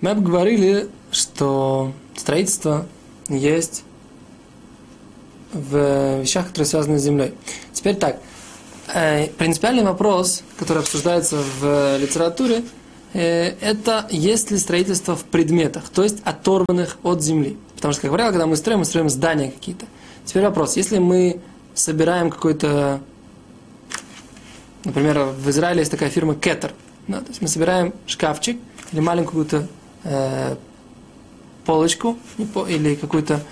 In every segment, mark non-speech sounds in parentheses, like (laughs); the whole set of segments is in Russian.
Мы обговорили, что строительство есть в вещах, которые связаны с землей. Теперь так. Э, принципиальный вопрос, который обсуждается в литературе, э, это есть ли строительство в предметах, то есть оторванных от земли. Потому что, как правило, когда мы строим, мы строим здания какие-то. Теперь вопрос, если мы собираем какой-то, например, в Израиле есть такая фирма Кетер, да, то есть мы собираем шкафчик или маленькую какую-то э, полочку или какой-то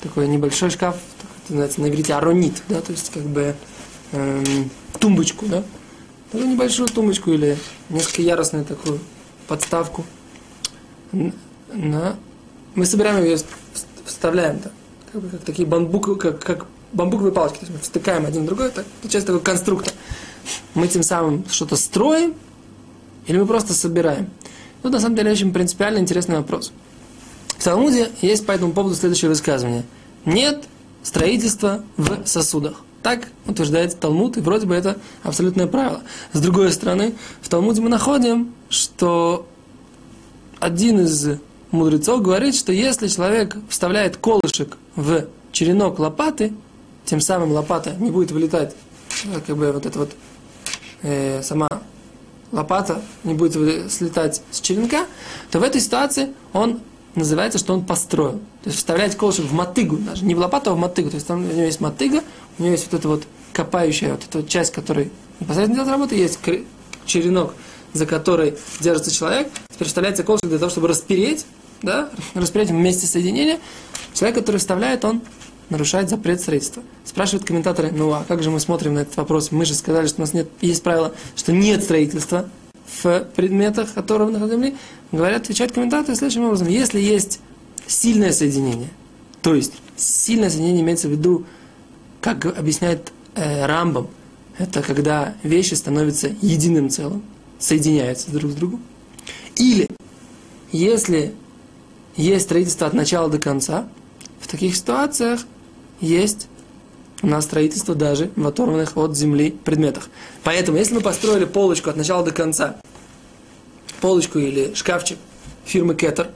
такой небольшой шкаф, это называется на иврите аронит, да, то есть как бы э, тумбочку, да, такую небольшую тумбочку или несколько ярусную такую подставку. На, мы собираем ее, вставляем так, как, бы, как такие бамбук, как, как бамбуковые палочки, то есть мы втыкаем один в другой, так, получается такой конструктор. Мы тем самым что-то строим, или мы просто собираем. Тут на самом деле очень принципиально интересный вопрос. В Талмуде есть по этому поводу следующее высказывание. Нет строительства в сосудах. Так утверждает Талмуд, и вроде бы это абсолютное правило. С другой стороны, в Талмуде мы находим, что один из мудрецов говорит, что если человек вставляет колышек в черенок лопаты, тем самым лопата не будет вылетать, э, как бы вот эта вот э, сама лопата не будет слетать с черенка, то в этой ситуации он называется, что он построил. То есть вставлять колышек в мотыгу, даже не в лопату, а в мотыгу. То есть там у него есть мотыга, у него есть вот эта вот копающая, вот эта вот часть, которая непосредственно делает работу, есть черенок, за который держится человек. Теперь вставляется колышек для того, чтобы распереть, да, распереть вместе соединения. Человек, который вставляет, он нарушает запрет строительства. Спрашивают комментаторы, ну а как же мы смотрим на этот вопрос? Мы же сказали, что у нас нет, есть правило, что нет строительства в предметах, оторванных от земли. Говорят, отвечают комментаторы следующим образом. Если есть сильное соединение, то есть сильное соединение имеется в виду, как объясняет э, Рамбам, это когда вещи становятся единым целым, соединяются друг с другом. Или если есть строительство от начала до конца, в таких ситуациях есть у нас строительство даже в оторванных от земли предметах. Поэтому, если мы построили полочку от начала до конца, полочку или шкафчик фирмы Кетер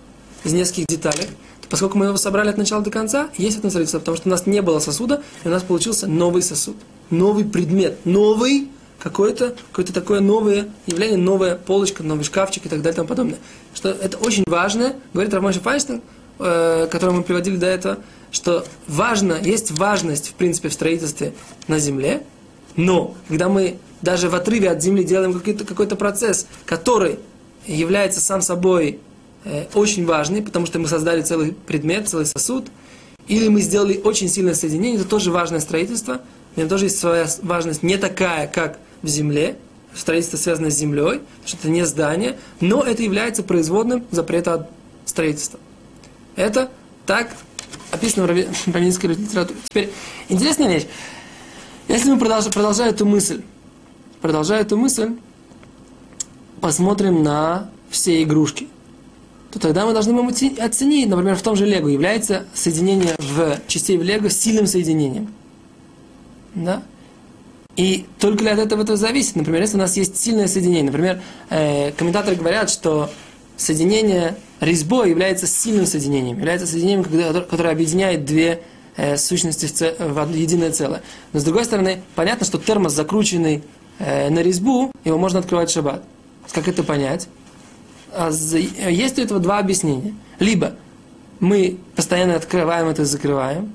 из нескольких деталей, то поскольку мы его собрали от начала до конца, есть это строительство, потому что у нас не было сосуда, и у нас получился новый сосуд, новый предмет, новый какое-то какое такое новое явление, новая полочка, новый шкафчик и так далее и тому подобное. Что это очень важно, говорит Рамоша Файнштейн, э, который мы приводили до этого, что важно, есть важность, в принципе, в строительстве на земле, но когда мы даже в отрыве от земли делаем какой-то, какой-то процесс, который является сам собой э, очень важный, потому что мы создали целый предмет, целый сосуд, или мы сделали очень сильное соединение, это тоже важное строительство, в нем тоже есть своя важность, не такая, как в земле, строительство связано с землей, что это не здание, но это является производным запрета от строительства. Это так описано в раввинской (laughs) литературе. Теперь, интересная вещь. Если мы продолжаем, продолжаем эту мысль, продолжая эту мысль, посмотрим на все игрушки, то тогда мы должны оценить, например, в том же Лего, является соединение в частей в Лего сильным соединением. Да? И только ли от этого это зависит? Например, если у нас есть сильное соединение, например, э, комментаторы говорят, что соединение резьбой является сильным соединением, является соединением, которое объединяет две э, сущности в, ц... в единое целое. Но с другой стороны, понятно, что термос, закрученный э, на резьбу, его можно открывать в шаббат. Как это понять? А есть у этого два объяснения. Либо мы постоянно открываем это и закрываем.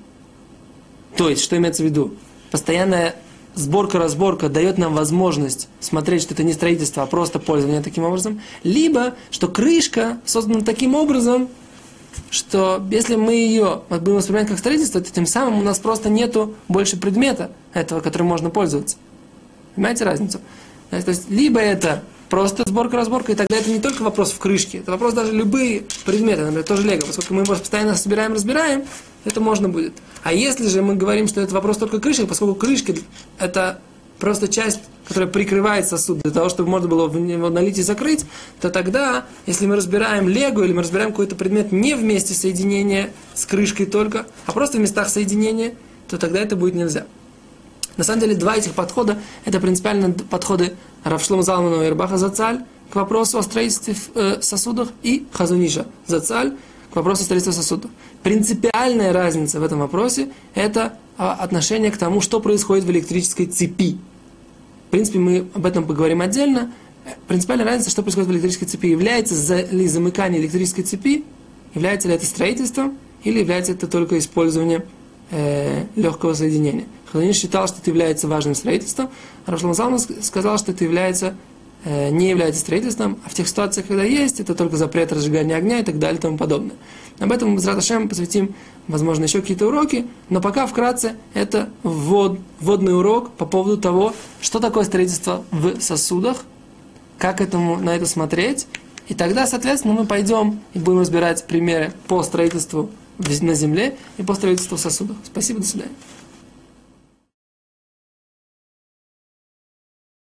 То есть, что имеется в виду? Постоянная сборка-разборка дает нам возможность смотреть, что это не строительство, а просто пользование таким образом, либо что крышка создана таким образом, что если мы ее будем воспринимать как строительство, то тем самым у нас просто нету больше предмета этого, которым можно пользоваться. Понимаете разницу? То есть, либо это просто сборка-разборка, и тогда это не только вопрос в крышке, это вопрос даже любые предметы, например, тоже лего, поскольку мы его постоянно собираем, разбираем, это можно будет. А если же мы говорим, что это вопрос только крышки, поскольку крышки это просто часть, которая прикрывает сосуд для того, чтобы можно было в него налить и закрыть, то тогда, если мы разбираем лего или мы разбираем какой-то предмет не в месте соединения с крышкой только, а просто в местах соединения, то тогда это будет нельзя. На самом деле, два этих подхода – это принципиально подходы Равшлома Залманова и Рабаха Зацаль, к вопросу о строительстве э, сосудов, и Хазуниша Зацаль к вопросу строительства сосудов. Принципиальная разница в этом вопросе – это а, отношение к тому, что происходит в электрической цепи. В принципе, мы об этом поговорим отдельно. Принципиальная разница, что происходит в электрической цепи. Является ли замыкание электрической цепи, является ли это строительством, или является это только использование э, легкого соединения. Хазанин считал, что это является важным строительством, а Рашлан сказал, что это является Э, не является строительством, а в тех ситуациях, когда есть, это только запрет разжигания огня и так далее и тому подобное. Об этом мы с Раташем посвятим, возможно, еще какие-то уроки, но пока вкратце это ввод, вводный урок по поводу того, что такое строительство в сосудах, как этому, на это смотреть, и тогда, соответственно, мы пойдем и будем разбирать примеры по строительству на земле и по строительству в сосудах. Спасибо, до свидания.